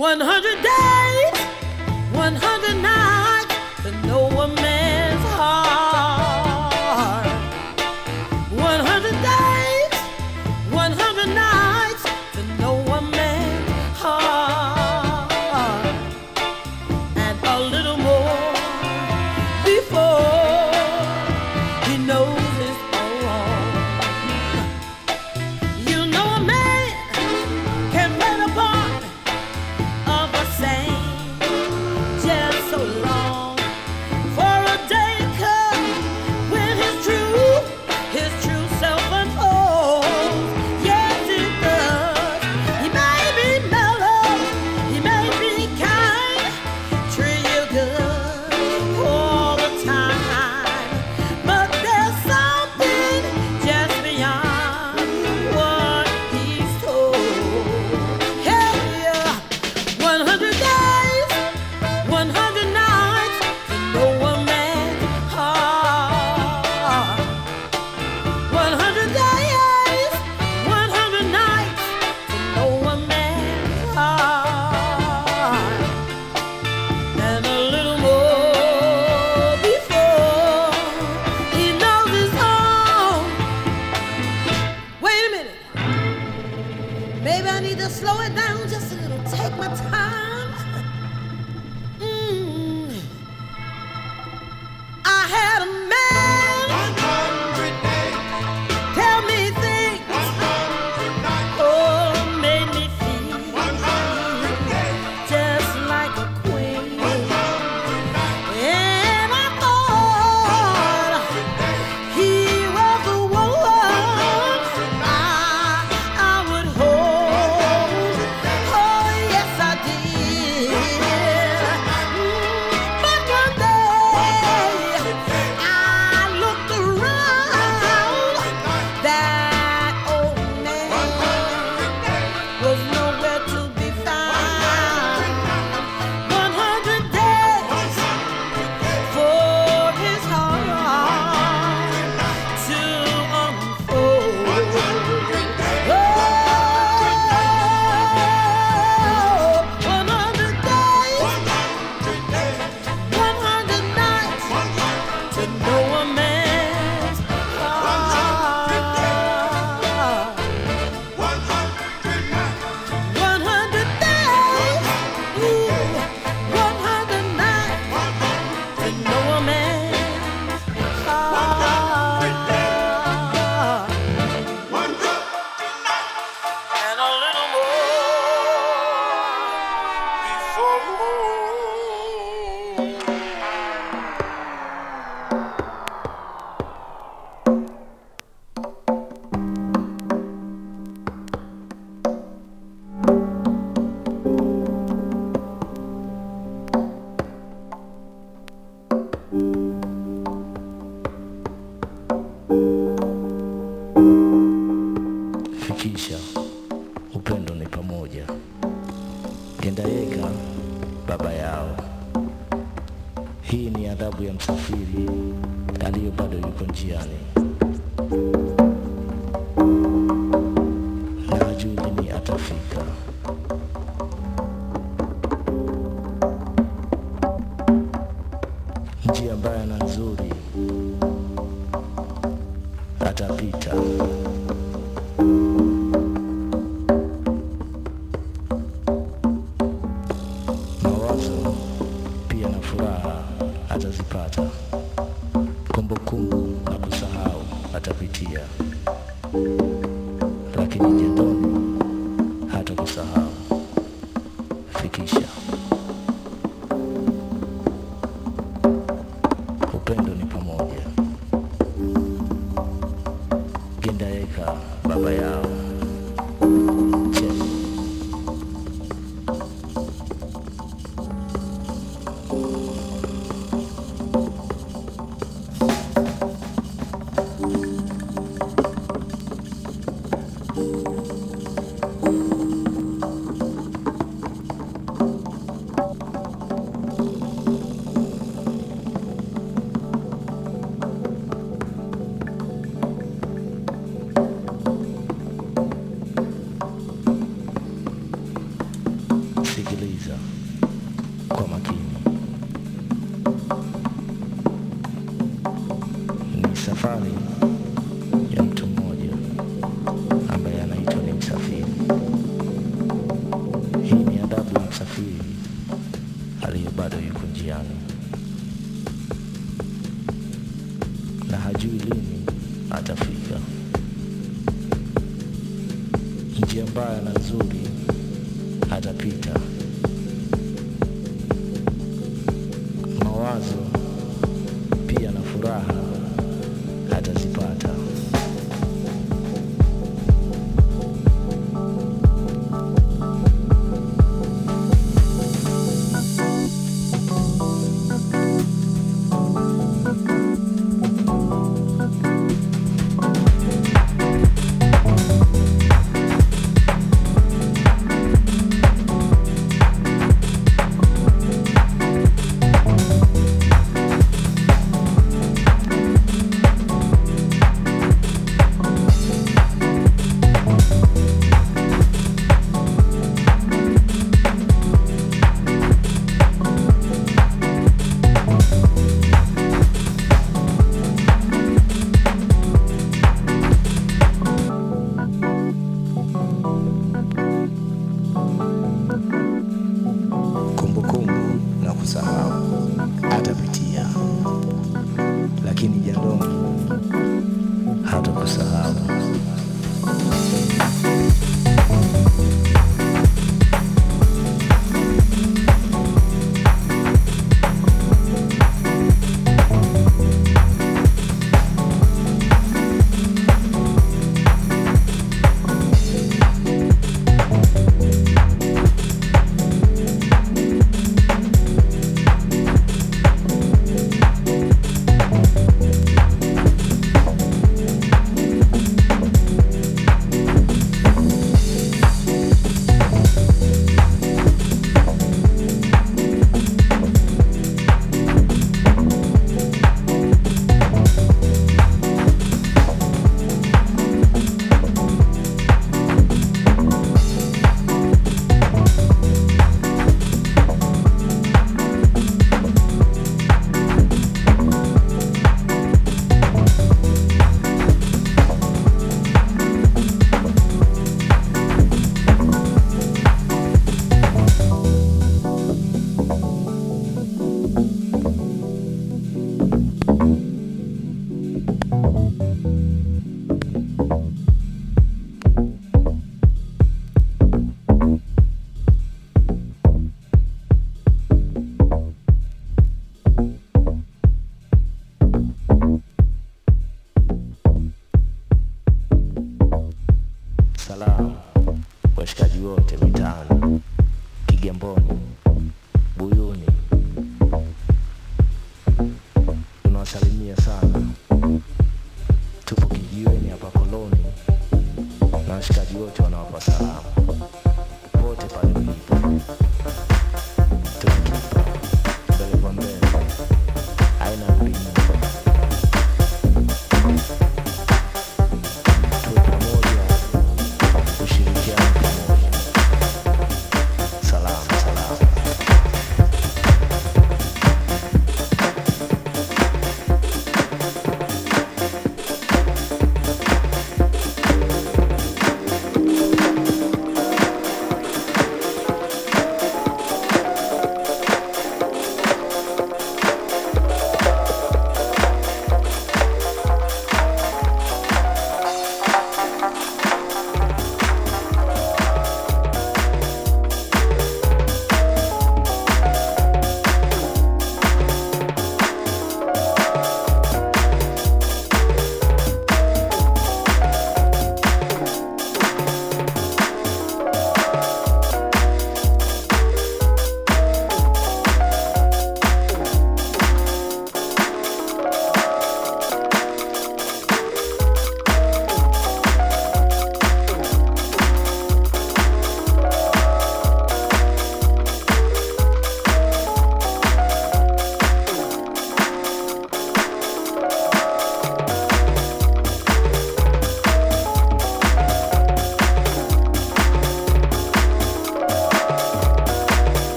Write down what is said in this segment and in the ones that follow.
100 days, 100 maisha, upendo ni pamoja. Gendayeka baba yao. Hii ni adhabu ya msafiri aliyo bado yuko njiani. sana, na hajui lini atafika. Njia mbaya na nzuri atapita mawazo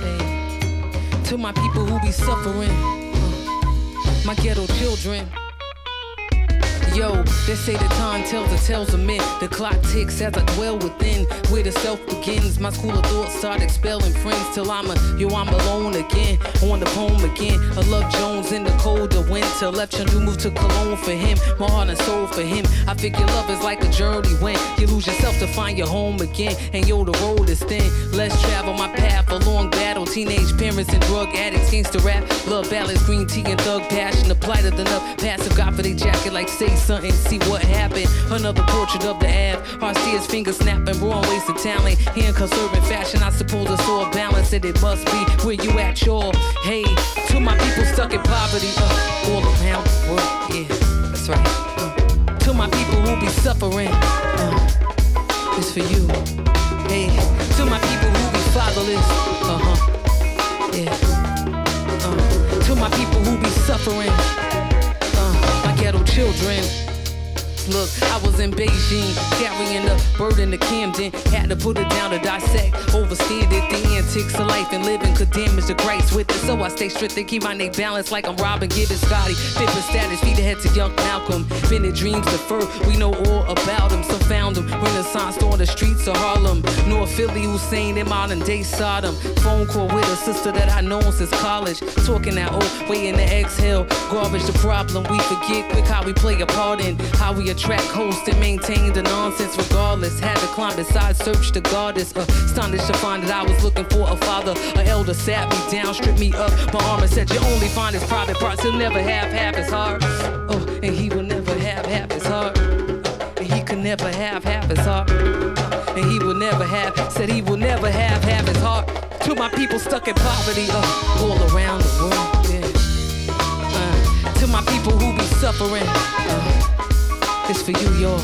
Hey. To my people who be suffering, uh, my ghetto children. Yo, they say the time tells the tales of men. The clock ticks as I dwell within. Where the self begins. My school of thought start expelling friends till I'm a yo, I'm alone again. On the poem again. I love Jones in the cold of winter. Left your new move to Cologne for him. My heart and soul for him. I figure love is like a journey when you lose yourself to find your home again. And yo, the road is thin. Let's travel my path. A long battle. Teenage parents and drug addicts. Gangster rap. Love ballads. Green tea and thug passion. The plight of the nut. Passive God for they jacket like say something, see what happened. Another portrait of the Av. Heart steers, fingers snapping, wrong waste of talent. Handcuffs serving fashion, I suppose it's all balance. And it must be where you at, y'all. Hey, to my people stuck in poverty, uh, all around the world. Yeah, that's right. Uh, to my people who be suffering, uh, it's for you. Hey, to my people who be fatherless, uh huh. Yeah. Uh, to my people who be suffering ghetto children. Look, I was in Beijing, carrying the burden to Camden. Had to put it down to dissect, overstand it. The antics of life and living could damage the grace with it. So I stay strict and keep my neck balanced like I'm Robin Gibbons, Scottie. Pippen status, feed ahead to young Malcolm. Bennett dreams defer, we know all about him. So found him, Renaissance on the streets of Harlem. North Philly, Hussein in modern day Sodom. Phone call with a sister that I known since college. Talking that old way in the exhale. Garbage the problem, we forget quick how we play a part in. How we attract hosts and maintain the nonsense regardless. Had to climb beside, search the goddess. Uh, astonished to find that I was looking for a father. An elder sat me down, stripped me up. My armor said, You only find his private parts. He'll never have half his heart. Oh, and he will never have half his heart. Uh, and he could never have half his heart. Uh, and he will never have, said he will never have half his heart. To my people stuck in poverty, uh, all around the world. Yeah. Uh, to my people who be suffering. Uh, it's for you, y'all.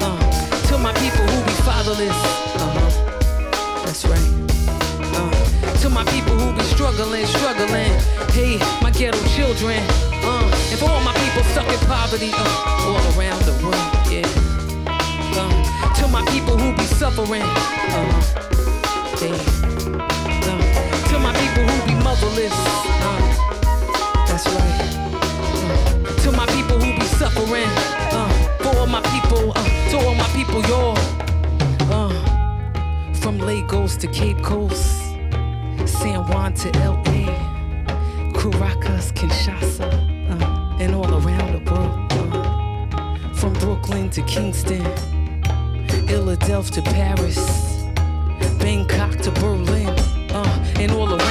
Uh, to my people who be fatherless. Uh-huh. That's right. Uh, to my people who be struggling, struggling. Hey, my ghetto children. Uh, and for all my people stuck in poverty, uh, all around the world. Yeah. Uh, to my people who be suffering. Uh, hey. Uh, to my people who be motherless. Uh, that's right. Uh, to my people who be suffering. My people, uh, to all my people, y'all. Uh, from Lagos to Cape Coast, San Juan to LA, Caracas, Kinshasa, uh, and all around the world. Uh, from Brooklyn to Kingston, Philadelphia to Paris, Bangkok to Berlin, uh, and all around